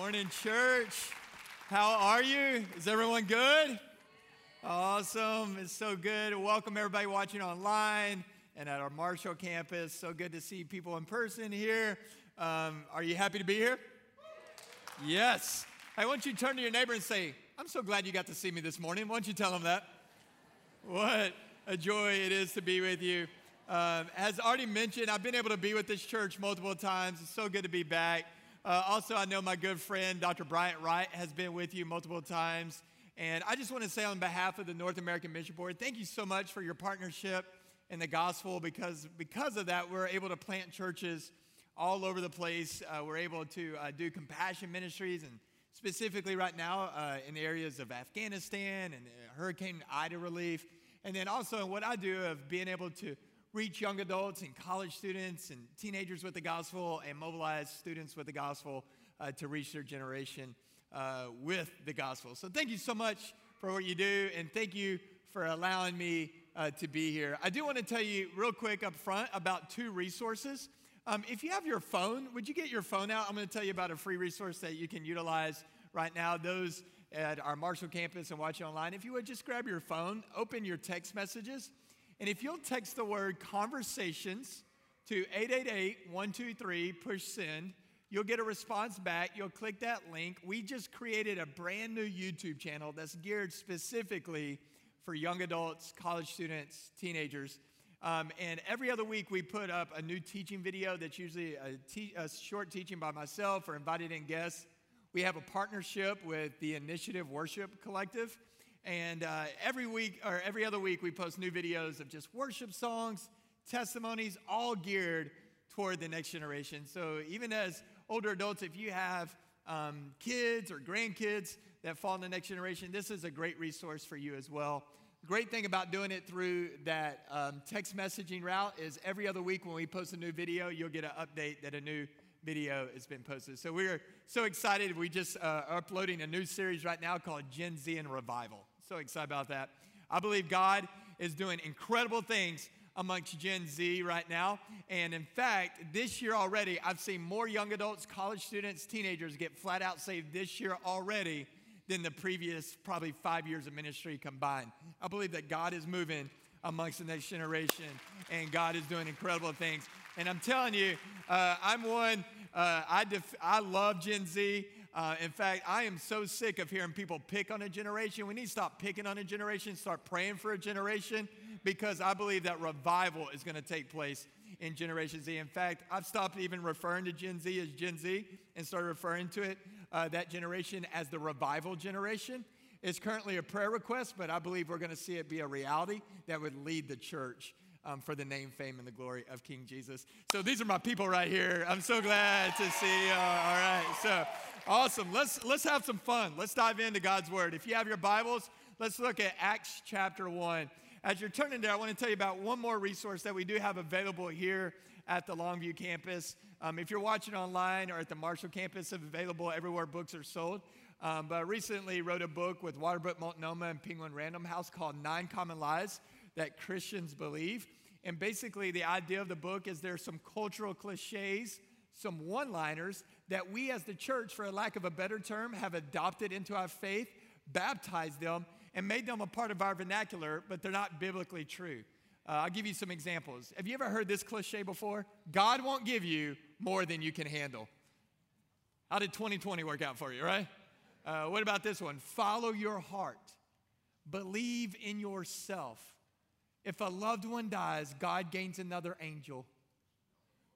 Morning, church. How are you? Is everyone good? Awesome. It's so good. Welcome, everybody watching online and at our Marshall campus. So good to see people in person here. Um, are you happy to be here? Yes. I want you to turn to your neighbor and say, I'm so glad you got to see me this morning. Why don't you tell them that? What a joy it is to be with you. Um, as already mentioned, I've been able to be with this church multiple times. It's so good to be back. Uh, also, I know my good friend, Dr. Bryant Wright, has been with you multiple times. And I just want to say, on behalf of the North American Mission Board, thank you so much for your partnership in the gospel because, because of that, we're able to plant churches all over the place. Uh, we're able to uh, do compassion ministries, and specifically right now uh, in the areas of Afghanistan and uh, Hurricane Ida relief. And then also, in what I do of being able to reach young adults and college students and teenagers with the gospel and mobilize students with the gospel uh, to reach their generation uh, with the gospel. So, thank you so much for what you do, and thank you for allowing me uh, to be here. I do want to tell you real quick up front about two resources. Um, if you have your phone, would you get your phone out? I'm going to tell you about a free resource that you can utilize right now. Those at our Marshall campus and watching online, if you would just grab your phone, open your text messages and if you'll text the word conversations to 888 123 push send, you'll get a response back. You'll click that link. We just created a brand new YouTube channel that's geared specifically for young adults, college students, teenagers. Um, and every other week, we put up a new teaching video that's usually a, te- a short teaching by myself or invited in guests. We have a partnership with the Initiative Worship Collective. And uh, every week or every other week, we post new videos of just worship songs, testimonies, all geared toward the next generation. So even as older adults, if you have um, kids or grandkids that fall in the next generation, this is a great resource for you as well. Great thing about doing it through that um, text messaging route is every other week when we post a new video, you'll get an update that a new video has been posted. So we're so excited. We just uh, are uploading a new series right now called Gen Z and Revival. So excited about that. I believe God is doing incredible things amongst Gen Z right now. And in fact, this year already, I've seen more young adults, college students, teenagers get flat out saved this year already than the previous probably five years of ministry combined. I believe that God is moving amongst the next generation and God is doing incredible things. And I'm telling you, uh, I'm one, uh, I, def- I love Gen Z. Uh, in fact, I am so sick of hearing people pick on a generation. We need to stop picking on a generation, start praying for a generation, because I believe that revival is going to take place in Generation Z. In fact, I've stopped even referring to Gen Z as Gen Z and started referring to it, uh, that generation, as the revival generation. It's currently a prayer request, but I believe we're going to see it be a reality that would lead the church um, for the name, fame, and the glory of King Jesus. So these are my people right here. I'm so glad to see you. All right. So awesome. Let's let's have some fun. Let's dive into God's word. If you have your Bibles, let's look at Acts chapter one. As you're turning there, I want to tell you about one more resource that we do have available here at the Longview campus. Um, if you're watching online or at the Marshall campus, it's available everywhere books are sold. Um, but I recently wrote a book with Waterbrook Multnomah and Penguin Random House called Nine Common Lies that Christians believe. And basically, the idea of the book is there's some cultural cliches, some one liners that we as the church, for lack of a better term, have adopted into our faith, baptized them, and made them a part of our vernacular, but they're not biblically true. Uh, I'll give you some examples. Have you ever heard this cliche before? God won't give you more than you can handle. How did 2020 work out for you, right? Uh, what about this one? Follow your heart, believe in yourself. If a loved one dies, God gains another angel.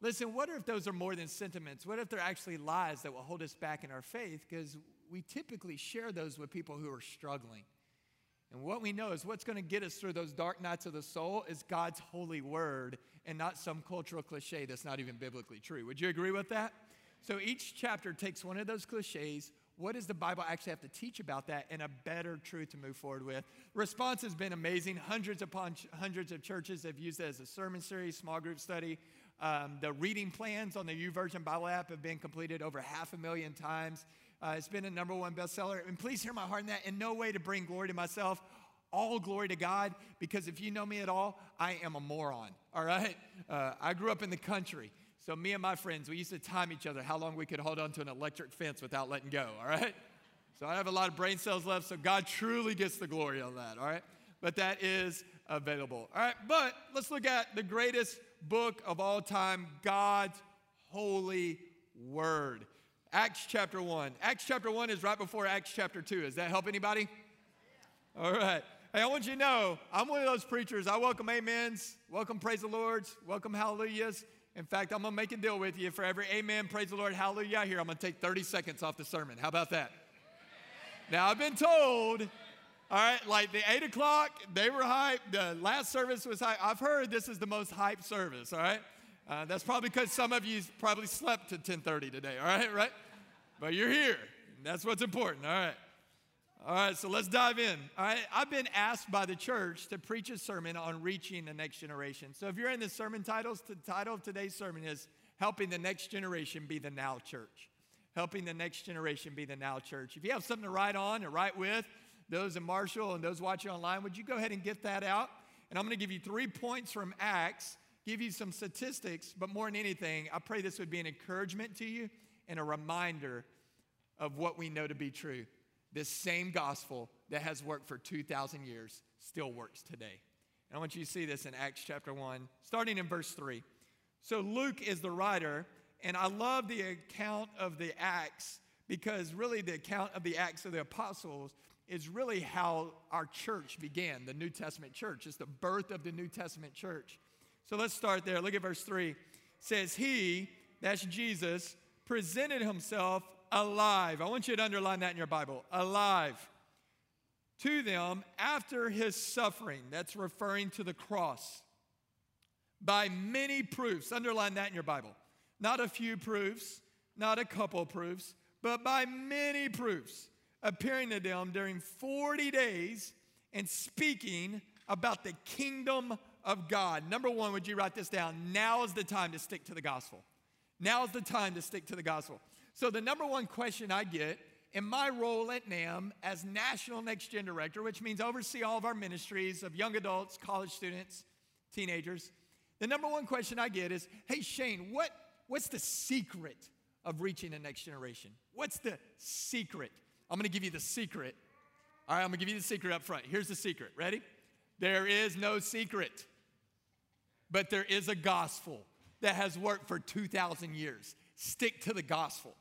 Listen, what if those are more than sentiments? What if they're actually lies that will hold us back in our faith? Because we typically share those with people who are struggling. And what we know is what's going to get us through those dark nights of the soul is God's holy word and not some cultural cliche that's not even biblically true. Would you agree with that? So each chapter takes one of those cliches, what does the Bible actually have to teach about that and a better truth to move forward with? Response has been amazing. Hundreds upon ch- hundreds of churches have used it as a sermon series, small group study. Um, the reading plans on the YouVersion Bible app have been completed over half a million times. Uh, it's been a number one bestseller. And please hear my heart in that. In no way to bring glory to myself, all glory to God, because if you know me at all, I am a moron, all right? Uh, I grew up in the country. So, me and my friends, we used to time each other how long we could hold on to an electric fence without letting go, all right? So, I have a lot of brain cells left, so God truly gets the glory on that, all right? But that is available, all right? But let's look at the greatest book of all time, God's holy word. Acts chapter 1. Acts chapter 1 is right before Acts chapter 2. Does that help anybody? All right. Hey, I want you to know, I'm one of those preachers. I welcome amens, welcome praise the Lords, welcome hallelujahs. In fact, I'm to make a deal with you. For every amen, praise the Lord, hallelujah here, I'm to take 30 seconds off the sermon. How about that? Now, I've been told, all right, like the 8 o'clock, they were hyped. The last service was hyped. I've heard this is the most hyped service, all right? Uh, that's probably because some of you probably slept to 10.30 today, all right, right? But you're here. That's what's important, all right? All right, so let's dive in. All right, I've been asked by the church to preach a sermon on reaching the next generation. So if you're in the sermon titles, the title of today's sermon is Helping the Next Generation Be the Now Church. Helping the next generation be the Now Church. If you have something to write on or write with, those in Marshall and those watching online, would you go ahead and get that out? And I'm going to give you three points from Acts, give you some statistics, but more than anything, I pray this would be an encouragement to you and a reminder of what we know to be true. This same gospel that has worked for 2,000 years still works today. And I want you to see this in Acts chapter 1, starting in verse 3. So Luke is the writer, and I love the account of the Acts because really the account of the Acts of the Apostles is really how our church began, the New Testament church. It's the birth of the New Testament church. So let's start there. Look at verse 3. It says, He, that's Jesus, presented himself alive. I want you to underline that in your Bible alive to them after his suffering. That's referring to the cross. By many proofs. Underline that in your Bible. Not a few proofs, not a couple proofs, but by many proofs, appearing to them during 40 days and speaking about the kingdom of God. Number one, would you write this down? Now is the time to stick to the gospel. Now is the time to stick to the gospel. So, the number one question I get in my role at NAM as National Next Gen Director, which means oversee all of our ministries of young adults, college students, teenagers, the number one question I get is Hey, Shane, what, what's the secret of reaching the next generation? What's the secret? I'm gonna give you the secret. All right, I'm gonna give you the secret up front. Here's the secret. Ready? There is no secret, but there is a gospel that has worked for 2,000 years. Stick to the gospel.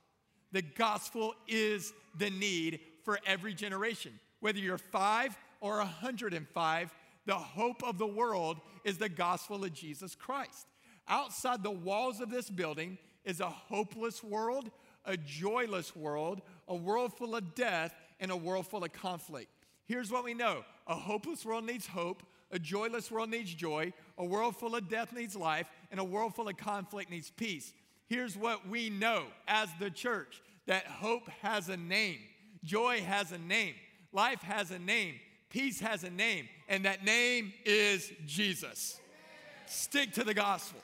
The gospel is the need for every generation. Whether you're five or 105, the hope of the world is the gospel of Jesus Christ. Outside the walls of this building is a hopeless world, a joyless world, a world full of death, and a world full of conflict. Here's what we know a hopeless world needs hope, a joyless world needs joy, a world full of death needs life, and a world full of conflict needs peace. Here's what we know as the church that hope has a name, joy has a name, life has a name, peace has a name, and that name is Jesus. Stick to the gospel.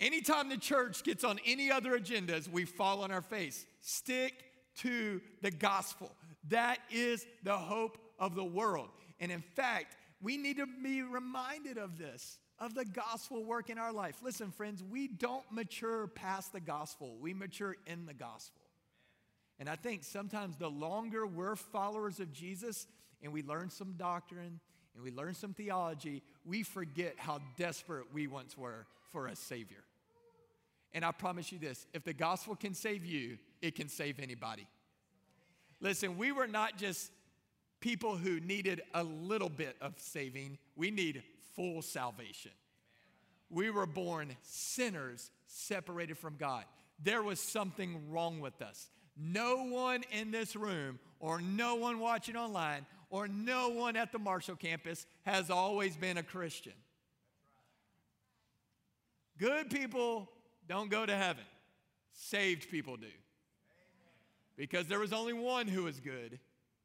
Anytime the church gets on any other agendas, we fall on our face. Stick to the gospel. That is the hope of the world. And in fact, we need to be reminded of this of the gospel work in our life. Listen, friends, we don't mature past the gospel, we mature in the gospel. And I think sometimes the longer we're followers of Jesus and we learn some doctrine and we learn some theology, we forget how desperate we once were for a Savior. And I promise you this if the gospel can save you, it can save anybody. Listen, we were not just people who needed a little bit of saving, we need full salvation. We were born sinners separated from God. There was something wrong with us. No one in this room, or no one watching online, or no one at the Marshall campus has always been a Christian. Good people don't go to heaven, saved people do. Because there was only one who was good,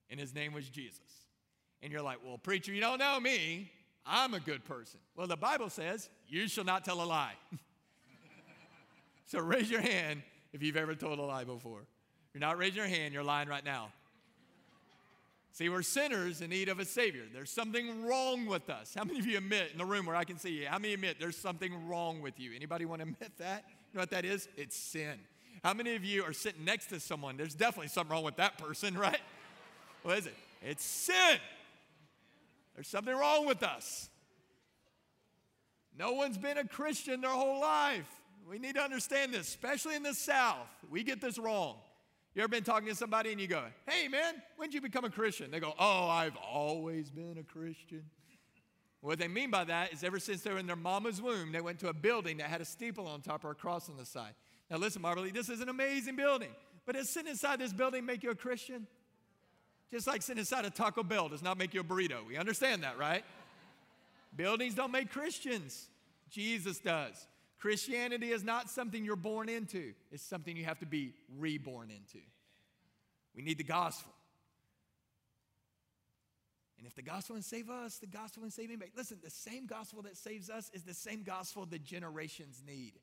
and his name was Jesus. And you're like, well, preacher, you don't know me. I'm a good person. Well, the Bible says, you shall not tell a lie. so raise your hand if you've ever told a lie before. You're not raising your hand, you're lying right now. See, we're sinners in need of a Savior. There's something wrong with us. How many of you admit in the room where I can see you? How many admit there's something wrong with you? Anybody want to admit that? You know what that is? It's sin. How many of you are sitting next to someone? There's definitely something wrong with that person, right? What is it? It's sin. There's something wrong with us. No one's been a Christian their whole life. We need to understand this, especially in the South. We get this wrong. You ever been talking to somebody and you go, hey man, when did you become a Christian? They go, oh, I've always been a Christian. What they mean by that is ever since they were in their mama's womb, they went to a building that had a steeple on top or a cross on the side. Now listen, Mobberly, this is an amazing building. But does sitting inside this building make you a Christian? Just like sitting inside a Taco Bell does not make you a burrito. We understand that, right? Buildings don't make Christians. Jesus does. Christianity is not something you're born into, it's something you have to be reborn into. We need the gospel. And if the gospel can save us, the gospel can save anybody. Listen, the same gospel that saves us is the same gospel the generations need.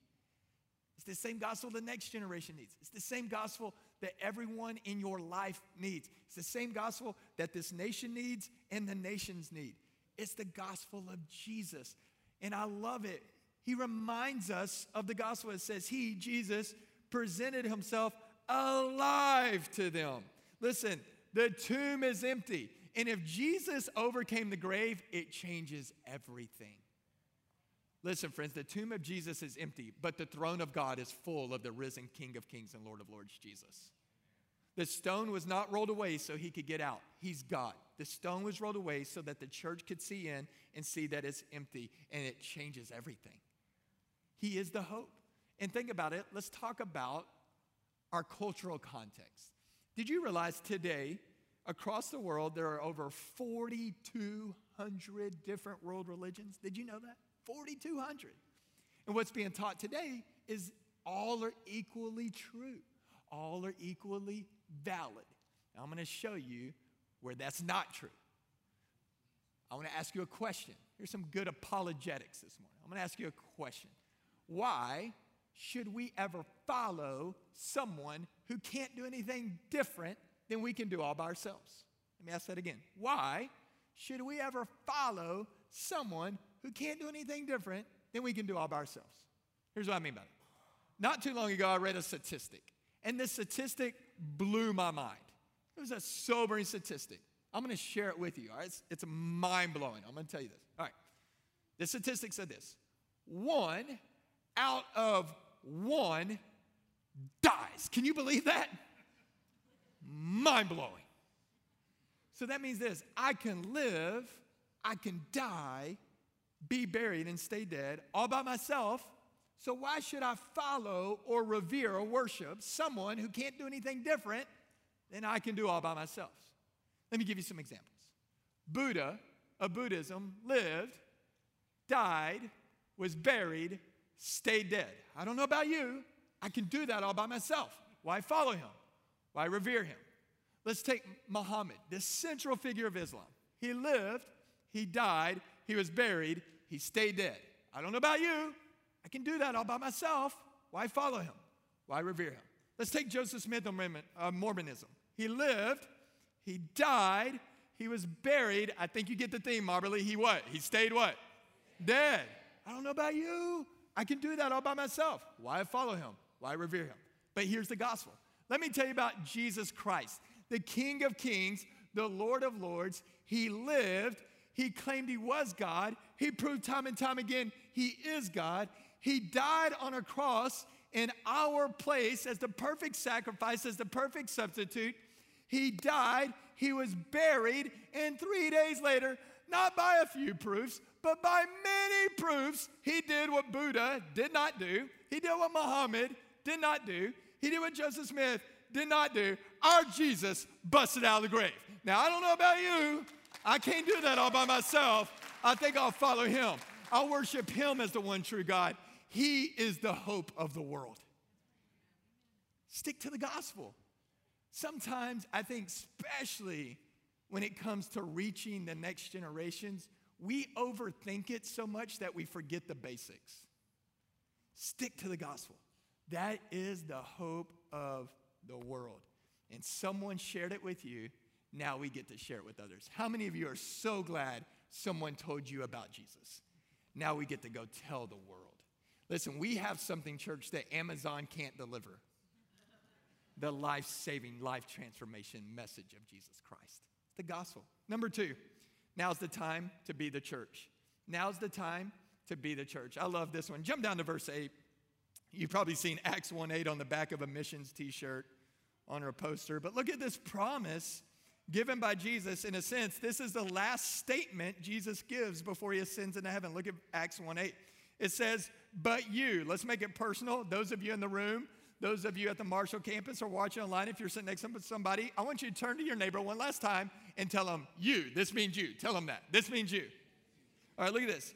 It's the same gospel the next generation needs. It's the same gospel that everyone in your life needs. It's the same gospel that this nation needs and the nations need. It's the gospel of Jesus. And I love it he reminds us of the gospel. It says, He, Jesus, presented himself alive to them. Listen, the tomb is empty. And if Jesus overcame the grave, it changes everything. Listen, friends, the tomb of Jesus is empty, but the throne of God is full of the risen King of Kings and Lord of Lords, Jesus. The stone was not rolled away so he could get out. He's God. The stone was rolled away so that the church could see in and see that it's empty, and it changes everything. He is the hope. And think about it, let's talk about our cultural context. Did you realize today, across the world, there are over 4,200 different world religions? Did you know that? 4,200. And what's being taught today is all are equally true, all are equally valid. Now, I'm going to show you where that's not true. I want to ask you a question. Here's some good apologetics this morning. I'm going to ask you a question. Why should we ever follow someone who can't do anything different than we can do all by ourselves? Let me ask that again. Why should we ever follow someone who can't do anything different than we can do all by ourselves? Here's what I mean by that. Not too long ago, I read a statistic, and this statistic blew my mind. It was a sobering statistic. I'm going to share it with you. All right? It's, it's mind blowing. I'm going to tell you this. All right. The statistic said this one out of one dies. Can you believe that? Mind blowing. So that means this I can live, I can die, be buried, and stay dead all by myself. So why should I follow or revere or worship someone who can't do anything different than I can do all by myself? Let me give you some examples. Buddha of Buddhism lived, died, was buried, stayed dead. I don't know about you. I can do that all by myself. Why follow him? Why revere him? Let's take Muhammad, the central figure of Islam. He lived, he died, he was buried, he stayed dead. I don't know about you. I can do that all by myself. Why follow him? Why revere him? Let's take Joseph Smith of uh, Mormonism. He lived, he died, he was buried. I think you get the theme, Mobberly. He what? He stayed what? Dead. I don't know about you. I can do that all by myself. Why follow him? Why revere him? But here's the gospel. Let me tell you about Jesus Christ, the King of Kings, the Lord of Lords. He lived, he claimed he was God. He proved time and time again he is God. He died on a cross in our place as the perfect sacrifice, as the perfect substitute. He died, he was buried, and three days later, not by a few proofs, but by many proofs, he did what Buddha did not do. He did what Muhammad did not do. He did what Joseph Smith did not do. Our Jesus busted out of the grave. Now, I don't know about you. I can't do that all by myself. I think I'll follow him. I'll worship him as the one true God. He is the hope of the world. Stick to the gospel. Sometimes I think, especially when it comes to reaching the next generations, we overthink it so much that we forget the basics. Stick to the gospel. That is the hope of the world. And someone shared it with you, Now we get to share it with others. How many of you are so glad someone told you about Jesus? Now we get to go tell the world. Listen, we have something, church, that Amazon can't deliver the life saving, life transformation message of Jesus Christ. The gospel. Number two, now's the time to be the church. Now's the time to be the church. I love this one. Jump down to verse 8. You've probably seen Acts 1 8 on the back of a missions t shirt on a poster, but look at this promise given by Jesus. In a sense, this is the last statement Jesus gives before he ascends into heaven. Look at Acts 1 8. It says, But you, let's make it personal. Those of you in the room, those of you at the Marshall campus or watching online, if you're sitting next to somebody, I want you to turn to your neighbor one last time and tell them, You. This means you. Tell them that. This means you. All right, look at this.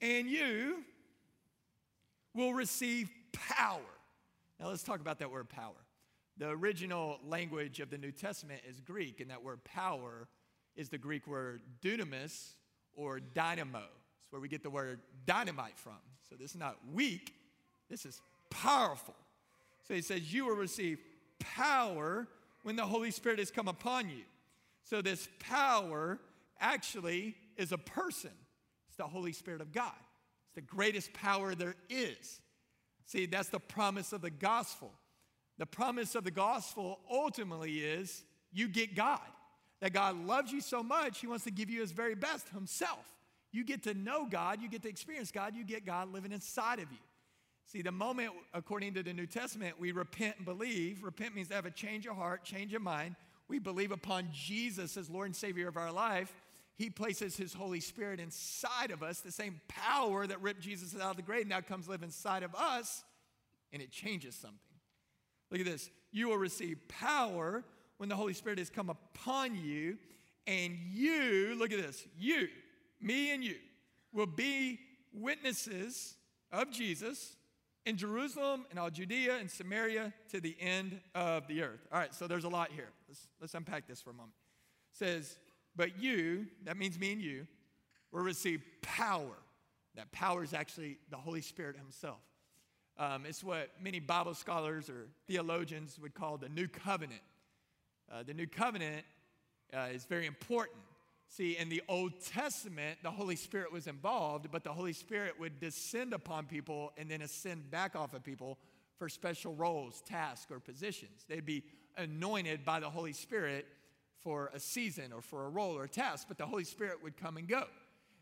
And you will receive power. Now let's talk about that word power. The original language of the New Testament is Greek, and that word power is the Greek word dunamis or dynamo. It's where we get the word dynamite from. So this is not weak, this is powerful. So he says, You will receive power when the Holy Spirit has come upon you. So this power actually is a person, it's the Holy Spirit of God. It's the greatest power there is. See, that's the promise of the gospel. The promise of the gospel ultimately is you get God. That God loves you so much, He wants to give you His very best Himself. You get to know God, you get to experience God, you get God living inside of you. See, the moment, according to the New Testament, we repent and believe, repent means to have a change of heart, change of mind. We believe upon Jesus as Lord and Savior of our life. He places His Holy Spirit inside of us. The same power that ripped Jesus out of the grave now comes live inside of us, and it changes something. Look at this. You will receive power when the Holy Spirit has come upon you, and you, look at this, you, me and you, will be witnesses of Jesus in Jerusalem and all Judea and Samaria to the end of the earth. All right, so there's a lot here. Let's, let's unpack this for a moment. It says, but you, that means me and you, will receive power. That power is actually the Holy Spirit Himself. Um, it's what many Bible scholars or theologians would call the new covenant. Uh, the new covenant uh, is very important. See, in the Old Testament, the Holy Spirit was involved, but the Holy Spirit would descend upon people and then ascend back off of people for special roles, tasks, or positions. They'd be anointed by the Holy Spirit for a season or for a role or a task, but the Holy Spirit would come and go.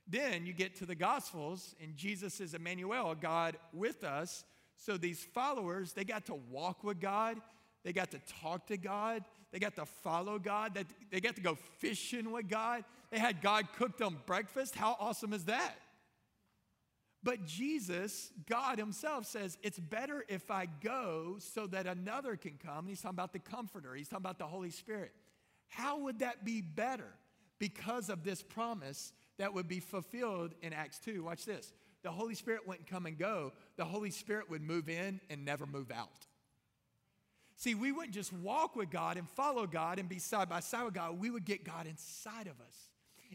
Then you get to the Gospels, and Jesus is Emmanuel, God with us. So these followers, they got to walk with God, they got to talk to God, they got to follow God, they got to go fishing with God. They had God cook them breakfast. How awesome is that? But Jesus, God Himself says, It's better if I go so that another can come. And he's talking about the Comforter, He's talking about the Holy Spirit. How would that be better? Because of this promise that would be fulfilled in Acts 2. Watch this the Holy Spirit wouldn't come and go, the Holy Spirit would move in and never move out. See, we wouldn't just walk with God and follow God and be side by side with God, we would get God inside of us.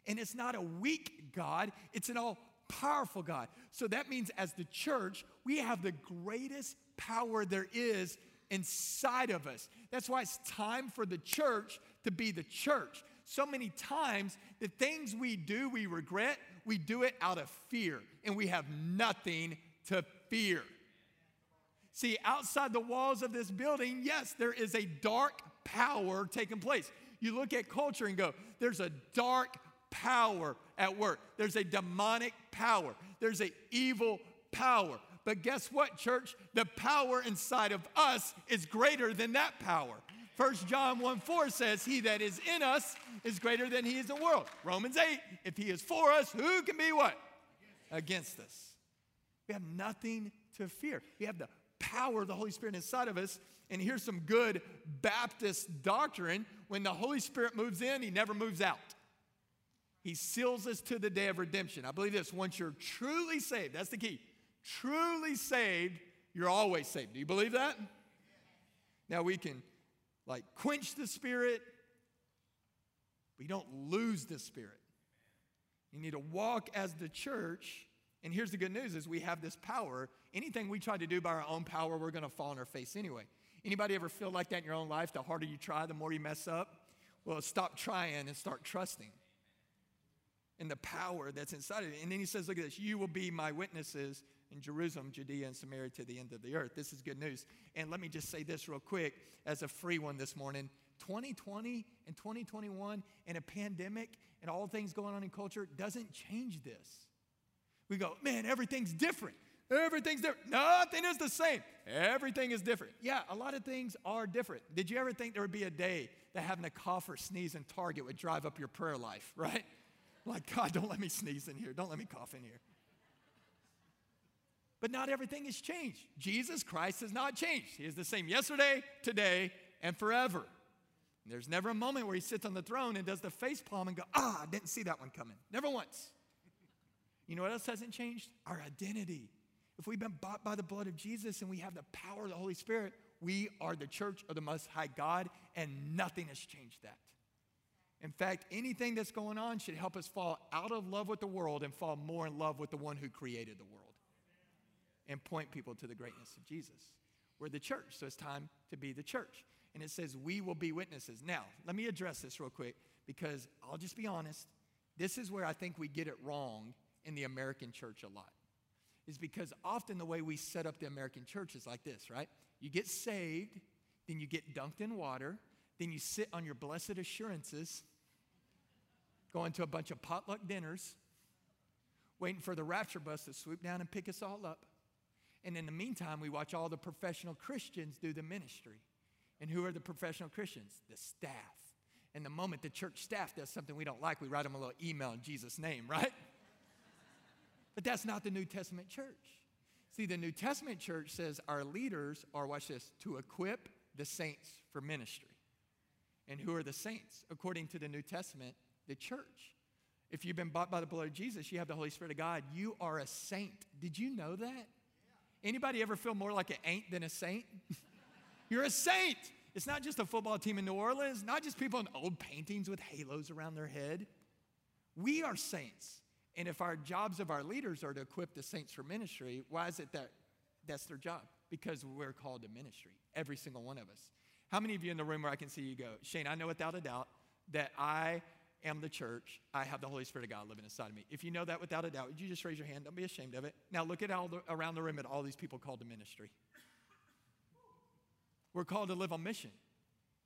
And it's not a weak God, it's an all powerful God. So that means as the church, we have the greatest power there is inside of us. That's why it's time for the church to be the church. So many times, the things we do, we regret, we do it out of fear, and we have nothing to fear. See, outside the walls of this building, yes, there is a dark power taking place. You look at culture and go, there's a dark power at work. There's a demonic power. There's an evil power. But guess what, church? The power inside of us is greater than that power. 1 John 1 4 says, He that is in us is greater than he is in the world. Romans 8, if he is for us, who can be what? Against us. We have nothing to fear. We have the power of the Holy Spirit inside of us. And here's some good Baptist doctrine when the Holy Spirit moves in, he never moves out. He seals us to the day of redemption. I believe this once you're truly saved, that's the key. Truly saved, you're always saved. Do you believe that? Now we can like quench the spirit, but you don't lose the spirit. You need to walk as the church. And here's the good news is we have this power. Anything we try to do by our own power, we're going to fall on our face anyway. Anybody ever feel like that in your own life? The harder you try, the more you mess up. Well, stop trying and start trusting in the power that's inside of it. And then he says, Look at this you will be my witnesses in Jerusalem, Judea, and Samaria to the end of the earth. This is good news. And let me just say this real quick as a free one this morning 2020 and 2021 and a pandemic and all things going on in culture doesn't change this. We go, man, everything's different. Everything's different. Nothing is the same. Everything is different. Yeah, a lot of things are different. Did you ever think there would be a day that having a cough or sneeze in Target would drive up your prayer life, right? Like, God, don't let me sneeze in here. Don't let me cough in here. But not everything has changed. Jesus Christ has not changed. He is the same yesterday, today, and forever. And there's never a moment where he sits on the throne and does the face palm and go, ah, I didn't see that one coming. Never once. You know what else hasn't changed? Our identity. If we've been bought by the blood of Jesus and we have the power of the Holy Spirit, we are the church of the Most High God, and nothing has changed that. In fact, anything that's going on should help us fall out of love with the world and fall more in love with the one who created the world and point people to the greatness of Jesus. We're the church, so it's time to be the church. And it says, We will be witnesses. Now, let me address this real quick because I'll just be honest. This is where I think we get it wrong in the American church a lot. Is because often the way we set up the American church is like this, right? You get saved, then you get dunked in water, then you sit on your blessed assurances, going to a bunch of potluck dinners, waiting for the rapture bus to swoop down and pick us all up. And in the meantime, we watch all the professional Christians do the ministry. And who are the professional Christians? The staff. And the moment the church staff does something we don't like, we write them a little email in Jesus' name, right? but that's not the New Testament church. See, the New Testament church says our leaders are, watch this, to equip the saints for ministry. And who are the saints? According to the New Testament, the church. If you've been bought by the blood of Jesus, you have the Holy Spirit of God. You are a saint. Did you know that? Anybody ever feel more like an ain't than a saint? You're a saint. It's not just a football team in New Orleans, not just people in old paintings with halos around their head. We are saints. And if our jobs of our leaders are to equip the saints for ministry, why is it that that's their job? Because we're called to ministry, every single one of us. How many of you in the room where I can see you go, Shane, I know without a doubt that I am the church. I have the Holy Spirit of God living inside of me. If you know that without a doubt, would you just raise your hand? Don't be ashamed of it. Now look at all the, around the room at all these people called to ministry. We're called to live on mission.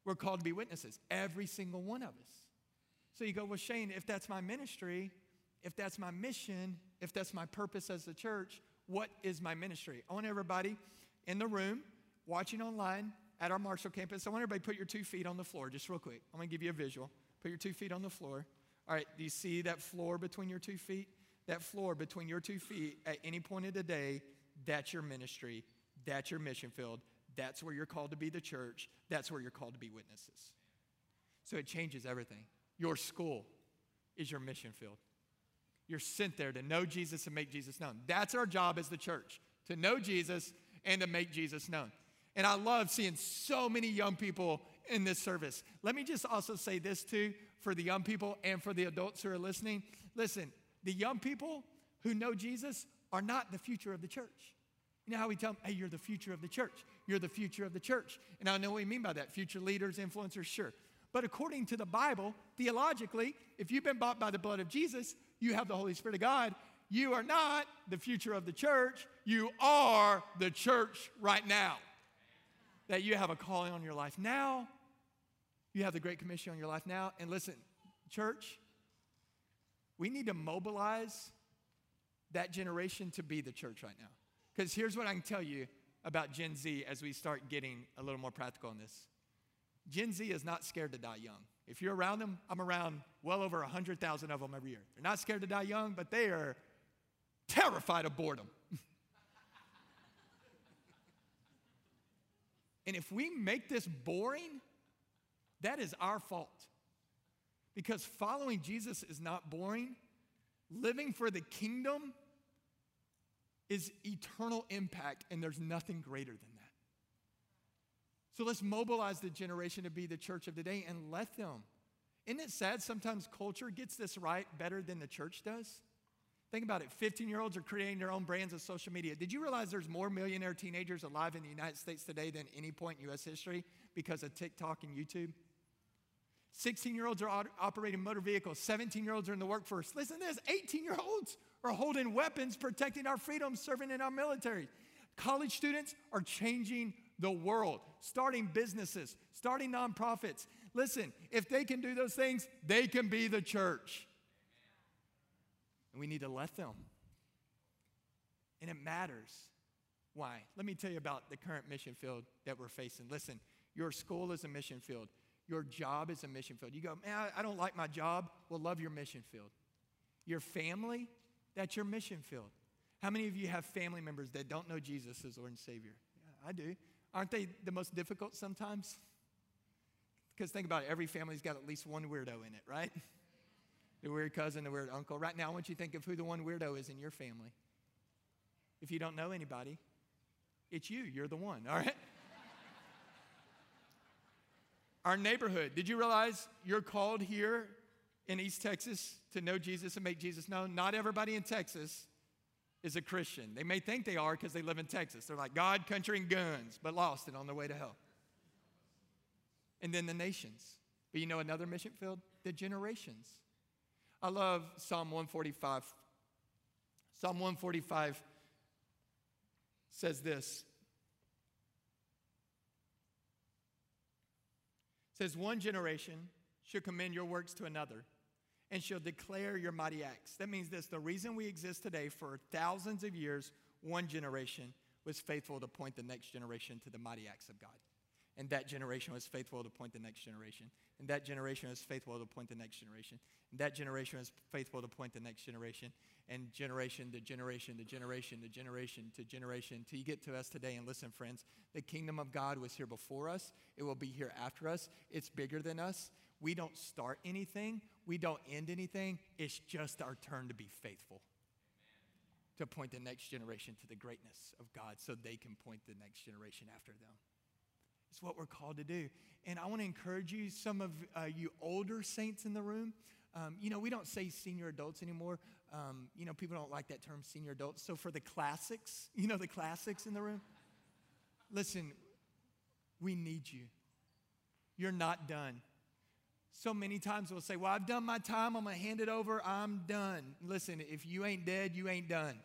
We're called to be witnesses, every single one of us. So you go, well, Shane, if that's my ministry, if that's my mission, if that's my purpose as a church, what is my ministry? I want everybody in the room, watching online, at our Marshall campus. I want everybody put your two feet on the floor, just real quick. I'm going to give you a visual. Put your two feet on the floor. All right, do you see that floor between your two feet? That floor between your two feet at any point of the day, that's your ministry, that's your mission field, that's where you're called to be the church, that's where you're called to be witnesses. So it changes everything. Your school is your mission field. You're sent there to know Jesus and make Jesus known. That's our job as the church, to know Jesus and to make Jesus known. And I love seeing so many young people in this service. Let me just also say this too for the young people and for the adults who are listening. Listen, the young people who know Jesus are not the future of the church. You know how we tell them, hey, you're the future of the church. You're the future of the church. And I know what we mean by that future leaders, influencers, sure. But according to the Bible, theologically, if you've been bought by the blood of Jesus, you have the Holy Spirit of God. You are not the future of the church. You are the church right now that you have a calling on your life now. You have the Great Commission on your life now. And listen, church, we need to mobilize that generation to be the church right now. Because here's what I can tell you about Gen Z as we start getting a little more practical on this Gen Z is not scared to die young. If you're around them, I'm around well over 100,000 of them every year. They're not scared to die young, but they are terrified of boredom. And if we make this boring, that is our fault. Because following Jesus is not boring. Living for the kingdom is eternal impact, and there's nothing greater than that. So let's mobilize the generation to be the church of today and let them. Isn't it sad sometimes culture gets this right better than the church does? Think about it 15 year olds are creating their own brands of social media. Did you realize there's more millionaire teenagers alive in the United States today than any point in U.S. history because of TikTok and YouTube? 16 year olds are op- operating motor vehicles. 17 year olds are in the workforce. Listen to this 18 year olds are holding weapons, protecting our freedom, serving in our military. College students are changing the world, starting businesses, starting nonprofits. Listen, if they can do those things, they can be the church. And we need to let them. And it matters. Why? Let me tell you about the current mission field that we're facing. Listen, your school is a mission field. Your job is a mission field. You go, man, I don't like my job. Well, love your mission field. Your family, that's your mission field. How many of you have family members that don't know Jesus as Lord and Savior? Yeah, I do. Aren't they the most difficult sometimes? Because think about it, every family's got at least one weirdo in it, right? The weird cousin, the weird uncle. Right now, I want you to think of who the one weirdo is in your family. If you don't know anybody, it's you. You're the one, all right? Our neighborhood. Did you realize you're called here in East Texas to know Jesus and make Jesus known? Not everybody in Texas is a Christian. They may think they are because they live in Texas. They're like God, country, and guns, but lost and on their way to hell. And then the nations. But you know another mission field? The generations. I love Psalm 145. Psalm 145 says this says, One generation shall commend your works to another and shall declare your mighty acts. That means this the reason we exist today for thousands of years, one generation was faithful to point the next generation to the mighty acts of God. And that generation was faithful to point the next generation. And that generation was faithful to point the next generation. And that generation was faithful to point the next generation. And generation to generation to generation to generation to generation until you get to us today. And listen, friends, the kingdom of God was here before us, it will be here after us. It's bigger than us. We don't start anything, we don't end anything. It's just our turn to be faithful. To point the next generation to the greatness of God so they can point the next generation after them. It's what we're called to do. And I want to encourage you, some of uh, you older saints in the room. Um, you know, we don't say senior adults anymore. Um, you know, people don't like that term senior adults. So for the classics, you know, the classics in the room, listen, we need you. You're not done. So many times we'll say, Well, I've done my time. I'm going to hand it over. I'm done. Listen, if you ain't dead, you ain't done.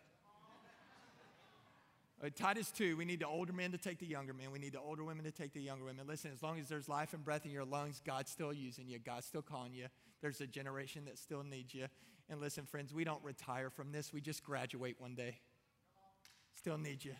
Uh, Titus 2, we need the older men to take the younger men. We need the older women to take the younger women. Listen, as long as there's life and breath in your lungs, God's still using you. God's still calling you. There's a generation that still needs you. And listen, friends, we don't retire from this. We just graduate one day. Still need you.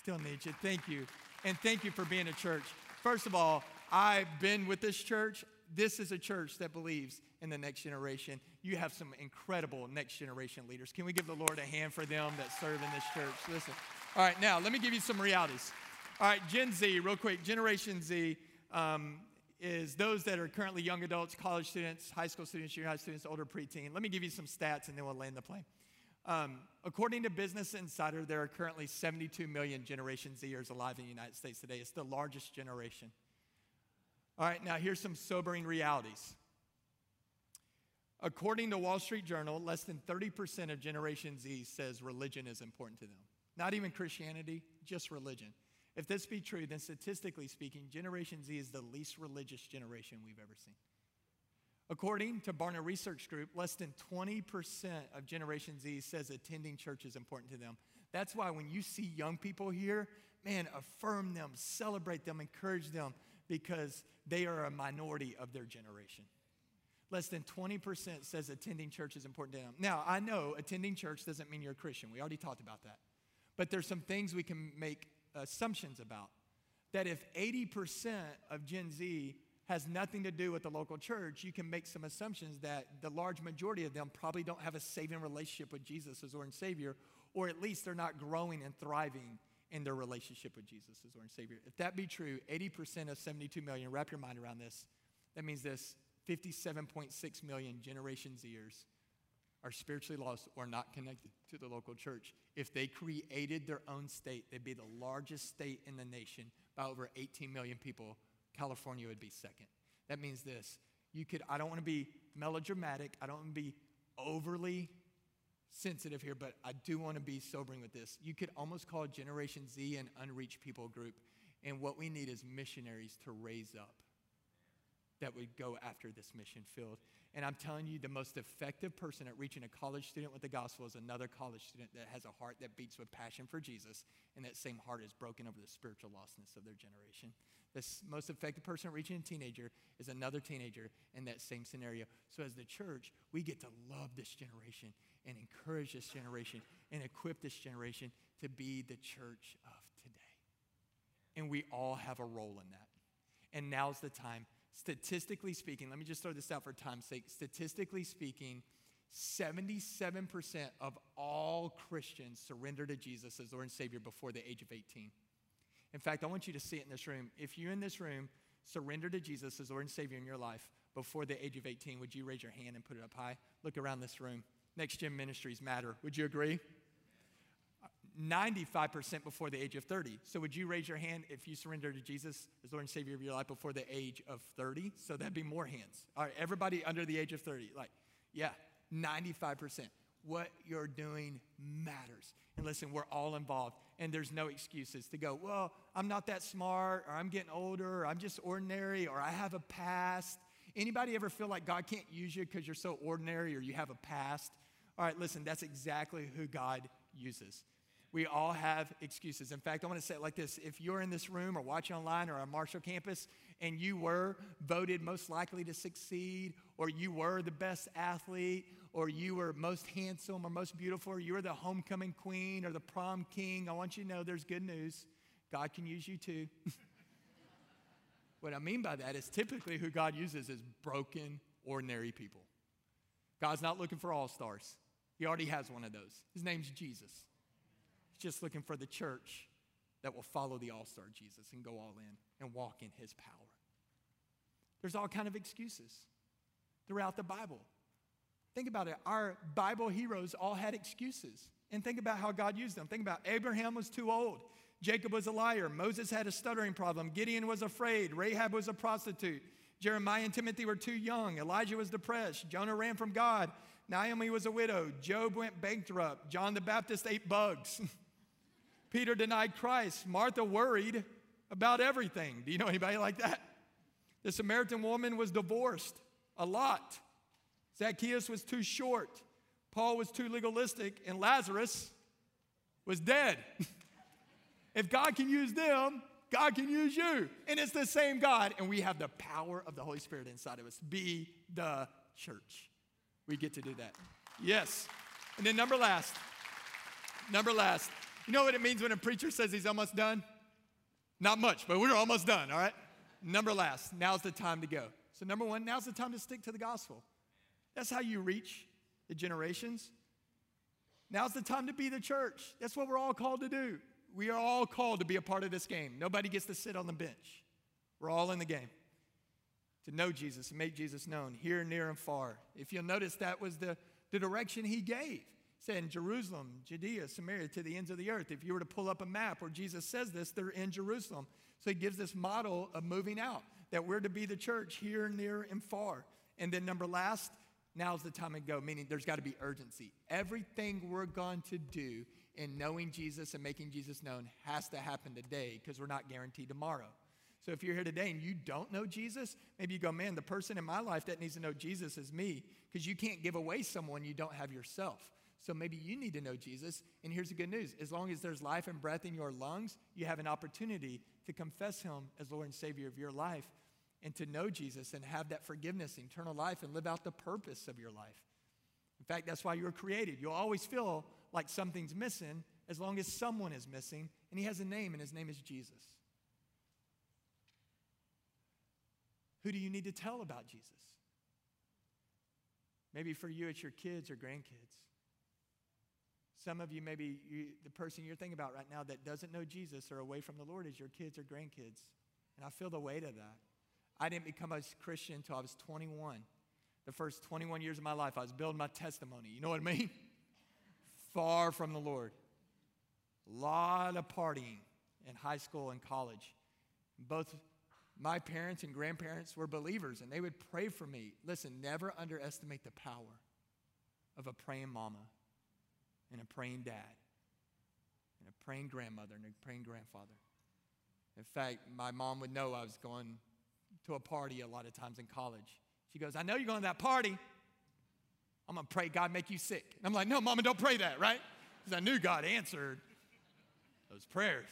Still need you. Thank you. And thank you for being a church. First of all, I've been with this church. This is a church that believes in the next generation. You have some incredible next generation leaders. Can we give the Lord a hand for them that serve in this church? Listen. All right, now let me give you some realities. All right, Gen Z, real quick. Generation Z um, is those that are currently young adults, college students, high school students, junior high students, older preteen. Let me give you some stats and then we'll land the plane. Um, according to Business Insider, there are currently 72 million Generation Zers alive in the United States today. It's the largest generation. All right, now here's some sobering realities. According to Wall Street Journal, less than 30% of Generation Z says religion is important to them. Not even Christianity, just religion. If this be true, then statistically speaking, Generation Z is the least religious generation we've ever seen. According to Barna Research Group, less than 20% of Generation Z says attending church is important to them. That's why when you see young people here, man, affirm them, celebrate them, encourage them because they are a minority of their generation. Less than 20% says attending church is important to them. Now, I know attending church doesn't mean you're a Christian. We already talked about that. But there's some things we can make assumptions about. That if 80% of Gen Z has nothing to do with the local church, you can make some assumptions that the large majority of them probably don't have a saving relationship with Jesus as Lord and Savior, or at least they're not growing and thriving in their relationship with Jesus as Lord and Savior. If that be true, 80% of 72 million, wrap your mind around this. That means this 57.6 million Generation Zers are spiritually lost or not connected to the local church. If they created their own state, they'd be the largest state in the nation by over 18 million people. California would be second. That means this. You could, I don't want to be melodramatic, I don't want to be overly sensitive here, but I do want to be sobering with this. You could almost call Generation Z an unreached people group, and what we need is missionaries to raise up. That would go after this mission field. And I'm telling you, the most effective person at reaching a college student with the gospel is another college student that has a heart that beats with passion for Jesus, and that same heart is broken over the spiritual lostness of their generation. The most effective person at reaching a teenager is another teenager in that same scenario. So, as the church, we get to love this generation and encourage this generation and equip this generation to be the church of today. And we all have a role in that. And now's the time statistically speaking, let me just throw this out for time's sake. Statistically speaking, 77% of all Christians surrender to Jesus as Lord and Savior before the age of 18. In fact, I want you to see it in this room. If you're in this room surrender to Jesus as Lord and Savior in your life before the age of 18, would you raise your hand and put it up high? Look around this room. Next Gen ministries matter. Would you agree? 95% before the age of 30. So, would you raise your hand if you surrender to Jesus as Lord and Savior of your life before the age of 30? So, that'd be more hands. All right, everybody under the age of 30, like, yeah, 95%. What you're doing matters. And listen, we're all involved, and there's no excuses to go, well, I'm not that smart, or I'm getting older, or I'm just ordinary, or I have a past. Anybody ever feel like God can't use you because you're so ordinary or you have a past? All right, listen, that's exactly who God uses. We all have excuses. In fact, I want to say it like this if you're in this room or watching online or on Marshall campus and you were voted most likely to succeed, or you were the best athlete, or you were most handsome or most beautiful, or you were the homecoming queen or the prom king, I want you to know there's good news. God can use you too. what I mean by that is typically who God uses is broken, ordinary people. God's not looking for all stars, He already has one of those. His name's Jesus just looking for the church that will follow the all-star Jesus and go all in and walk in his power. There's all kind of excuses throughout the Bible. Think about it. Our Bible heroes all had excuses. And think about how God used them. Think about Abraham was too old. Jacob was a liar. Moses had a stuttering problem. Gideon was afraid. Rahab was a prostitute. Jeremiah and Timothy were too young. Elijah was depressed. Jonah ran from God. Naomi was a widow. Job went bankrupt. John the Baptist ate bugs. Peter denied Christ. Martha worried about everything. Do you know anybody like that? The Samaritan woman was divorced a lot. Zacchaeus was too short. Paul was too legalistic. And Lazarus was dead. if God can use them, God can use you. And it's the same God. And we have the power of the Holy Spirit inside of us. Be the church. We get to do that. Yes. And then, number last, number last, you know what it means when a preacher says he's almost done? Not much, but we're almost done, all right? Number last, now's the time to go. So, number one, now's the time to stick to the gospel. That's how you reach the generations. Now's the time to be the church. That's what we're all called to do. We are all called to be a part of this game. Nobody gets to sit on the bench. We're all in the game to know Jesus and make Jesus known here, near, and far. If you'll notice, that was the, the direction he gave said Jerusalem, Judea, Samaria, to the ends of the earth. If you were to pull up a map where Jesus says this, they're in Jerusalem. So he gives this model of moving out, that we're to be the church here, near, and far. And then number last, now's the time to go, meaning there's got to be urgency. Everything we're going to do in knowing Jesus and making Jesus known has to happen today because we're not guaranteed tomorrow. So if you're here today and you don't know Jesus, maybe you go, man, the person in my life that needs to know Jesus is me because you can't give away someone you don't have yourself. So maybe you need to know Jesus. And here's the good news as long as there's life and breath in your lungs, you have an opportunity to confess Him as Lord and Savior of your life and to know Jesus and have that forgiveness, eternal life, and live out the purpose of your life. In fact, that's why you were created. You'll always feel like something's missing as long as someone is missing, and He has a name, and His name is Jesus. Who do you need to tell about Jesus? Maybe for you, it's your kids or grandkids. Some of you, maybe you, the person you're thinking about right now that doesn't know Jesus or away from the Lord is your kids or grandkids. And I feel the weight of that. I didn't become a Christian until I was 21. The first 21 years of my life, I was building my testimony. You know what I mean? Far from the Lord. A lot of partying in high school and college. Both my parents and grandparents were believers, and they would pray for me. Listen, never underestimate the power of a praying mama and a praying dad and a praying grandmother and a praying grandfather. In fact, my mom would know I was going to a party a lot of times in college. She goes, I know you're going to that party. I'm going to pray God make you sick. And I'm like, no, mama, don't pray that, right? Because I knew God answered those prayers.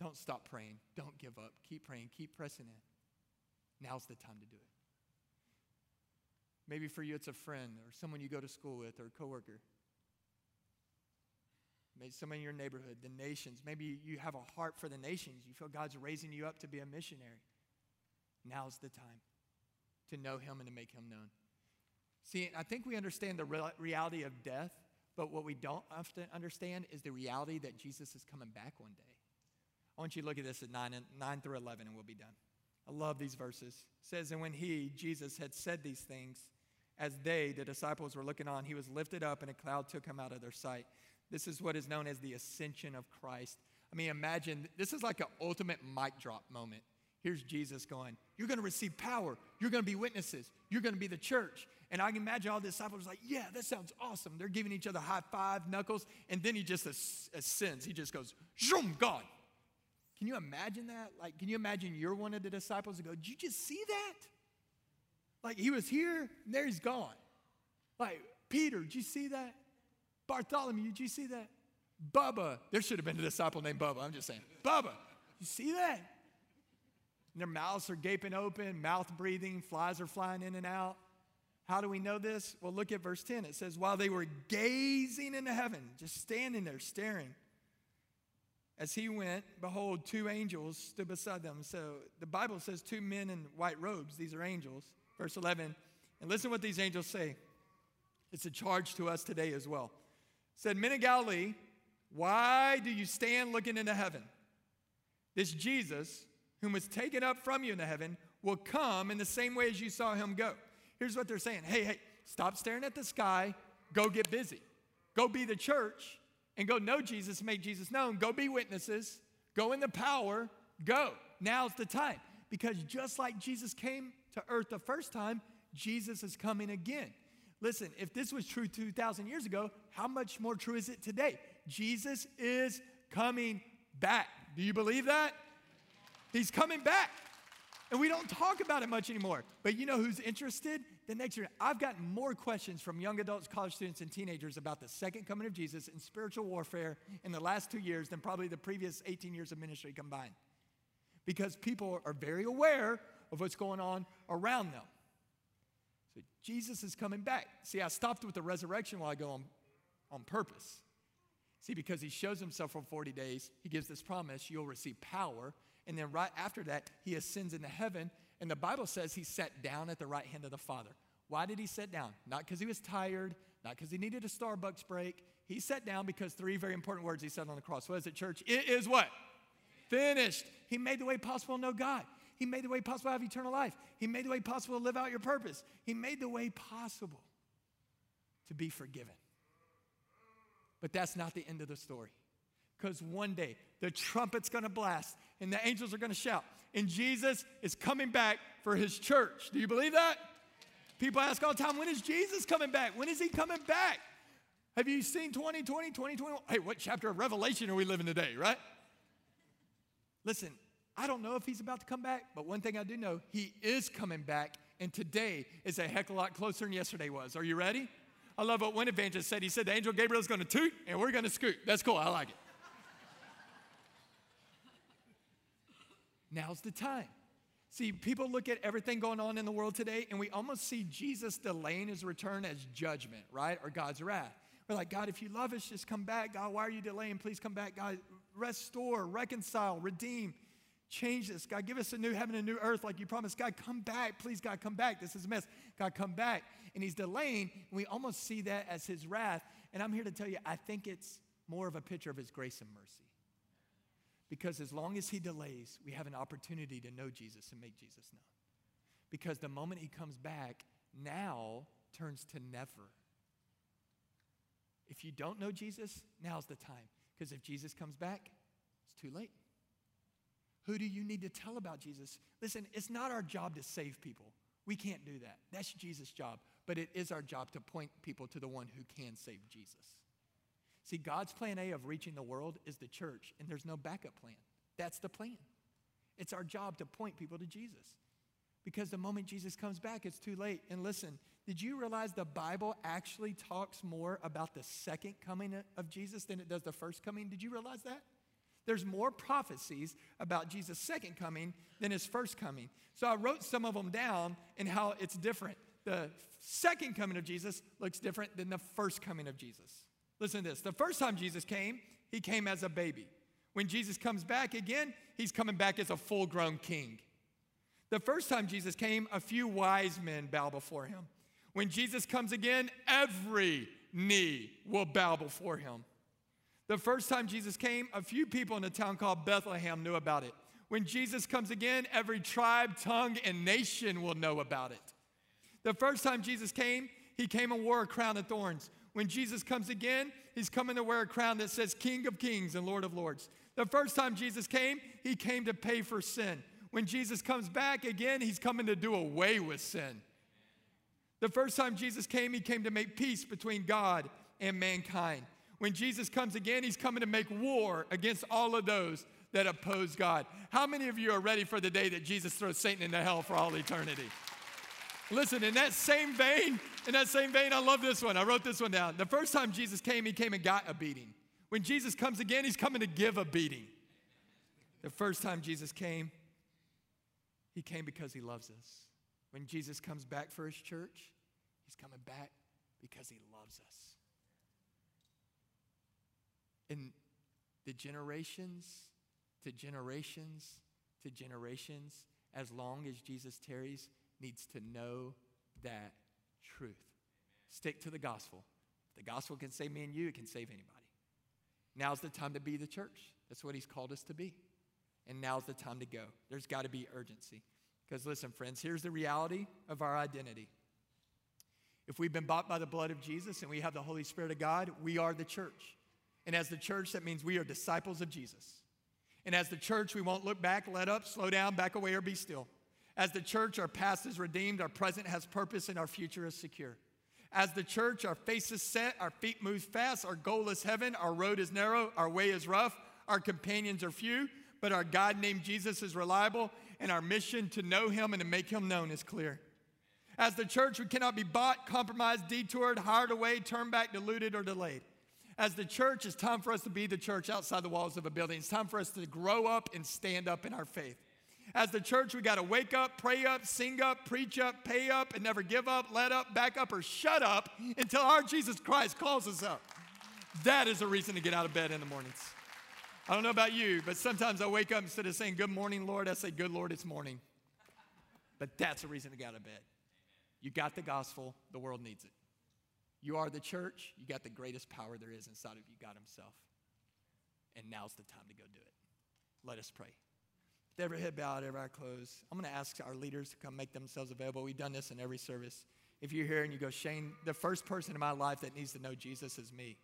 Don't stop praying. Don't give up. Keep praying. Keep pressing in. Now's the time to do it. Maybe for you, it's a friend or someone you go to school with or a coworker. Maybe someone in your neighborhood, the nations. Maybe you have a heart for the nations. You feel God's raising you up to be a missionary. Now's the time to know Him and to make Him known. See, I think we understand the reality of death, but what we don't often understand is the reality that Jesus is coming back one day. I want you to look at this at 9, 9 through 11, and we'll be done. I love these verses. It says, And when he, Jesus, had said these things, as they, the disciples, were looking on, he was lifted up, and a cloud took him out of their sight. This is what is known as the ascension of Christ. I mean, imagine this is like an ultimate mic drop moment. Here's Jesus going, You're going to receive power. You're going to be witnesses. You're going to be the church. And I can imagine all the disciples like, Yeah, that sounds awesome. They're giving each other high five, knuckles. And then he just ascends. He just goes, Zoom, God. Can you imagine that? Like, can you imagine you're one of the disciples and go, Did you just see that? Like, he was here, and there he's gone. Like, Peter, did you see that? Bartholomew, did you see that? Bubba, there should have been a disciple named Bubba. I'm just saying. Bubba, you see that? And their mouths are gaping open, mouth breathing, flies are flying in and out. How do we know this? Well, look at verse 10. It says, While they were gazing into heaven, just standing there staring, as he went, behold, two angels stood beside them. So the Bible says two men in white robes. These are angels. Verse 11. And listen what these angels say. It's a charge to us today as well. Said, Men of Galilee, why do you stand looking into heaven? This Jesus, whom was taken up from you into heaven, will come in the same way as you saw him go. Here's what they're saying Hey, hey, stop staring at the sky. Go get busy. Go be the church and go know Jesus, make Jesus known. Go be witnesses. Go in the power. Go. Now's the time. Because just like Jesus came to earth the first time, Jesus is coming again. Listen, if this was true 2,000 years ago, how much more true is it today? Jesus is coming back. Do you believe that? He's coming back. And we don't talk about it much anymore. But you know who's interested? The next year, I've gotten more questions from young adults, college students, and teenagers about the second coming of Jesus and spiritual warfare in the last two years than probably the previous 18 years of ministry combined. Because people are very aware of what's going on around them. So Jesus is coming back. See, I stopped with the resurrection while I go on, on purpose. See, because he shows himself for 40 days, he gives this promise you'll receive power. And then right after that, he ascends into heaven. And the Bible says he sat down at the right hand of the Father. Why did he sit down? Not because he was tired, not because he needed a Starbucks break. He sat down because three very important words he said on the cross. What is it, church? It is what? Finished. He made the way possible know God. He made the way possible to have eternal life. He made the way possible to live out your purpose. He made the way possible to be forgiven. But that's not the end of the story. Because one day the trumpet's gonna blast and the angels are gonna shout, and Jesus is coming back for his church. Do you believe that? People ask all the time, when is Jesus coming back? When is he coming back? Have you seen 2020, 2021? Hey, what chapter of Revelation are we living today, right? Listen, I don't know if he's about to come back, but one thing I do know, he is coming back, and today is a heck of a lot closer than yesterday was. Are you ready? I love what one evangelist said. He said the angel Gabriel is going to toot, and we're to scoot. That's cool. I like it. Now's the time. See, people look at everything going on in the world today, and we almost see Jesus delaying his return as judgment, right? Or God's wrath. We're like, God, if you love us, just come back. God, why are you delaying? Please come back. God, restore, reconcile, redeem. Change this. God, give us a new heaven and new earth like you promised. God, come back. Please, God, come back. This is a mess. God, come back. And he's delaying. We almost see that as his wrath. And I'm here to tell you, I think it's more of a picture of his grace and mercy. Because as long as he delays, we have an opportunity to know Jesus and make Jesus known. Because the moment he comes back, now turns to never. If you don't know Jesus, now's the time. Because if Jesus comes back, it's too late. Who do you need to tell about Jesus? Listen, it's not our job to save people. We can't do that. That's Jesus' job. But it is our job to point people to the one who can save Jesus. See, God's plan A of reaching the world is the church, and there's no backup plan. That's the plan. It's our job to point people to Jesus. Because the moment Jesus comes back, it's too late. And listen, did you realize the Bible actually talks more about the second coming of Jesus than it does the first coming? Did you realize that? There's more prophecies about Jesus' second coming than his first coming. So I wrote some of them down and how it's different. The second coming of Jesus looks different than the first coming of Jesus. Listen to this. The first time Jesus came, he came as a baby. When Jesus comes back again, he's coming back as a full grown king. The first time Jesus came, a few wise men bow before him. When Jesus comes again, every knee will bow before him. The first time Jesus came, a few people in a town called Bethlehem knew about it. When Jesus comes again, every tribe, tongue, and nation will know about it. The first time Jesus came, he came and wore a crown of thorns. When Jesus comes again, he's coming to wear a crown that says King of Kings and Lord of Lords. The first time Jesus came, he came to pay for sin. When Jesus comes back again, he's coming to do away with sin. The first time Jesus came, he came to make peace between God and mankind. When Jesus comes again, he's coming to make war against all of those that oppose God. How many of you are ready for the day that Jesus throws Satan into hell for all eternity? Listen, in that same vein, in that same vein, I love this one. I wrote this one down. The first time Jesus came, he came and got a beating. When Jesus comes again, he's coming to give a beating. The first time Jesus came, he came because he loves us. When Jesus comes back for his church, he's coming back because he loves us. And the generations to generations to generations, as long as Jesus tarries, needs to know that truth. Stick to the gospel. The gospel can save me and you, it can save anybody. Now's the time to be the church. That's what he's called us to be. And now's the time to go. There's got to be urgency. Because listen, friends, here's the reality of our identity. If we've been bought by the blood of Jesus and we have the Holy Spirit of God, we are the church. And as the church, that means we are disciples of Jesus. And as the church, we won't look back, let up, slow down, back away, or be still. As the church, our past is redeemed, our present has purpose, and our future is secure. As the church, our face is set, our feet move fast, our goal is heaven, our road is narrow, our way is rough, our companions are few, but our God named Jesus is reliable, and our mission to know him and to make him known is clear. As the church, we cannot be bought, compromised, detoured, hired away, turned back, diluted, or delayed. As the church, it's time for us to be the church outside the walls of a building. It's time for us to grow up and stand up in our faith. As the church, we got to wake up, pray up, sing up, preach up, pay up, and never give up, let up, back up, or shut up until our Jesus Christ calls us up. That is a reason to get out of bed in the mornings. I don't know about you, but sometimes I wake up instead of saying, Good morning, Lord, I say, Good Lord, it's morning. But that's a reason to get out of bed. You got the gospel, the world needs it. You are the church. You got the greatest power there is inside of you, God Himself. And now's the time to go do it. Let us pray. With every head bowed, every eye closed, I'm going to ask our leaders to come make themselves available. We've done this in every service. If you're here and you go, Shane, the first person in my life that needs to know Jesus is me.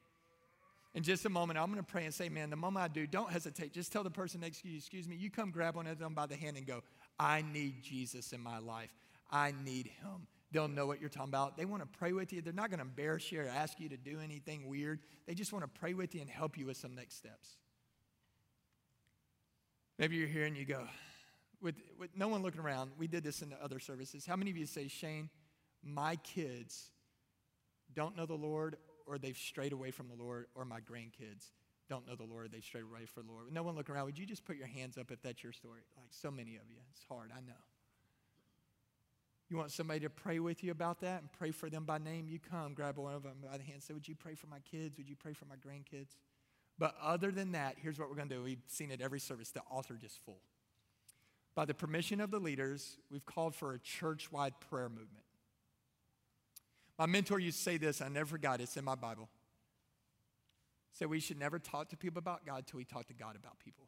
In just a moment, I'm going to pray and say, man, the moment I do, don't hesitate. Just tell the person next to you, excuse me, you come grab one of them by the hand and go, I need Jesus in my life. I need him. They'll know what you're talking about. They want to pray with you. They're not going to embarrass you or ask you to do anything weird. They just want to pray with you and help you with some next steps. Maybe you're here and you go, with, with no one looking around, we did this in the other services. How many of you say, Shane, my kids don't know the Lord or they've strayed away from the Lord, or my grandkids don't know the Lord, they've strayed away from the Lord? No one looking around, would you just put your hands up if that's your story? Like so many of you. It's hard, I know. You want somebody to pray with you about that and pray for them by name? You come, grab one of them by the hand, say, Would you pray for my kids? Would you pray for my grandkids? But other than that, here's what we're going to do. We've seen it every service, the altar just full. By the permission of the leaders, we've called for a church wide prayer movement. My mentor used to say this, I never forgot it, it's in my Bible. Said we should never talk to people about God till we talk to God about people.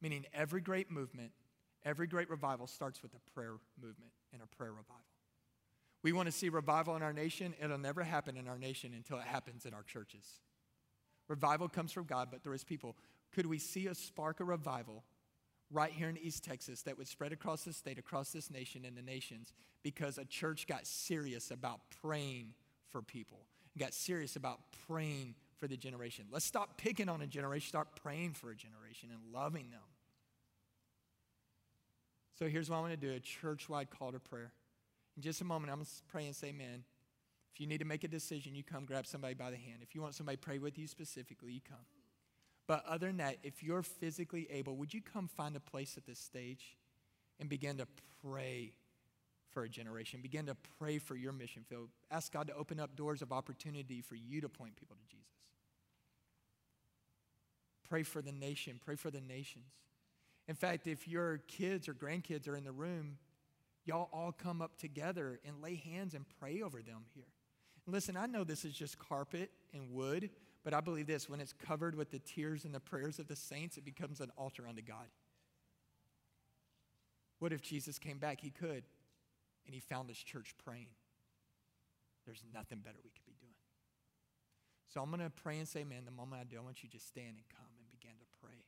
Meaning every great movement Every great revival starts with a prayer movement and a prayer revival. We want to see revival in our nation. It'll never happen in our nation until it happens in our churches. Revival comes from God, but there is people. Could we see a spark of revival right here in East Texas that would spread across the state, across this nation, and the nations because a church got serious about praying for people, got serious about praying for the generation. Let's stop picking on a generation, start praying for a generation and loving them. So here's what I want to do a church wide call to prayer. In just a moment, I'm going to pray and say, man, if you need to make a decision, you come grab somebody by the hand. If you want somebody pray with you specifically, you come. But other than that, if you're physically able, would you come find a place at this stage and begin to pray for a generation? Begin to pray for your mission field. Ask God to open up doors of opportunity for you to point people to Jesus. Pray for the nation, pray for the nations. In fact, if your kids or grandkids are in the room, y'all all come up together and lay hands and pray over them here. And listen, I know this is just carpet and wood, but I believe this when it's covered with the tears and the prayers of the saints, it becomes an altar unto God. What if Jesus came back? He could, and he found his church praying. There's nothing better we could be doing. So I'm going to pray and say, man, the moment I do, I want you to just stand and come and begin to pray.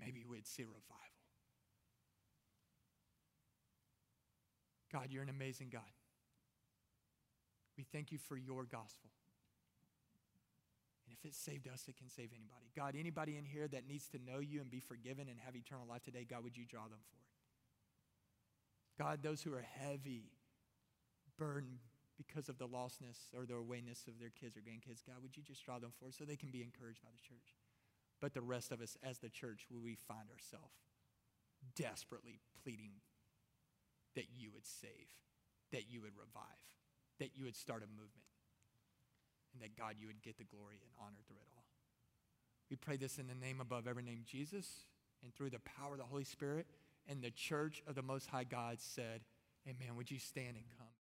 Maybe we'd see revival. God, you're an amazing God. We thank you for your gospel. And if it saved us, it can save anybody. God, anybody in here that needs to know you and be forgiven and have eternal life today, God, would you draw them for it? God, those who are heavy, burdened because of the lostness or the awayness of their kids or grandkids, God, would you just draw them for it so they can be encouraged by the church? But the rest of us as the church, we find ourselves desperately pleading that you would save, that you would revive, that you would start a movement, and that God, you would get the glory and honor through it all. We pray this in the name above every name, Jesus, and through the power of the Holy Spirit. And the church of the Most High God said, Amen. Would you stand and come?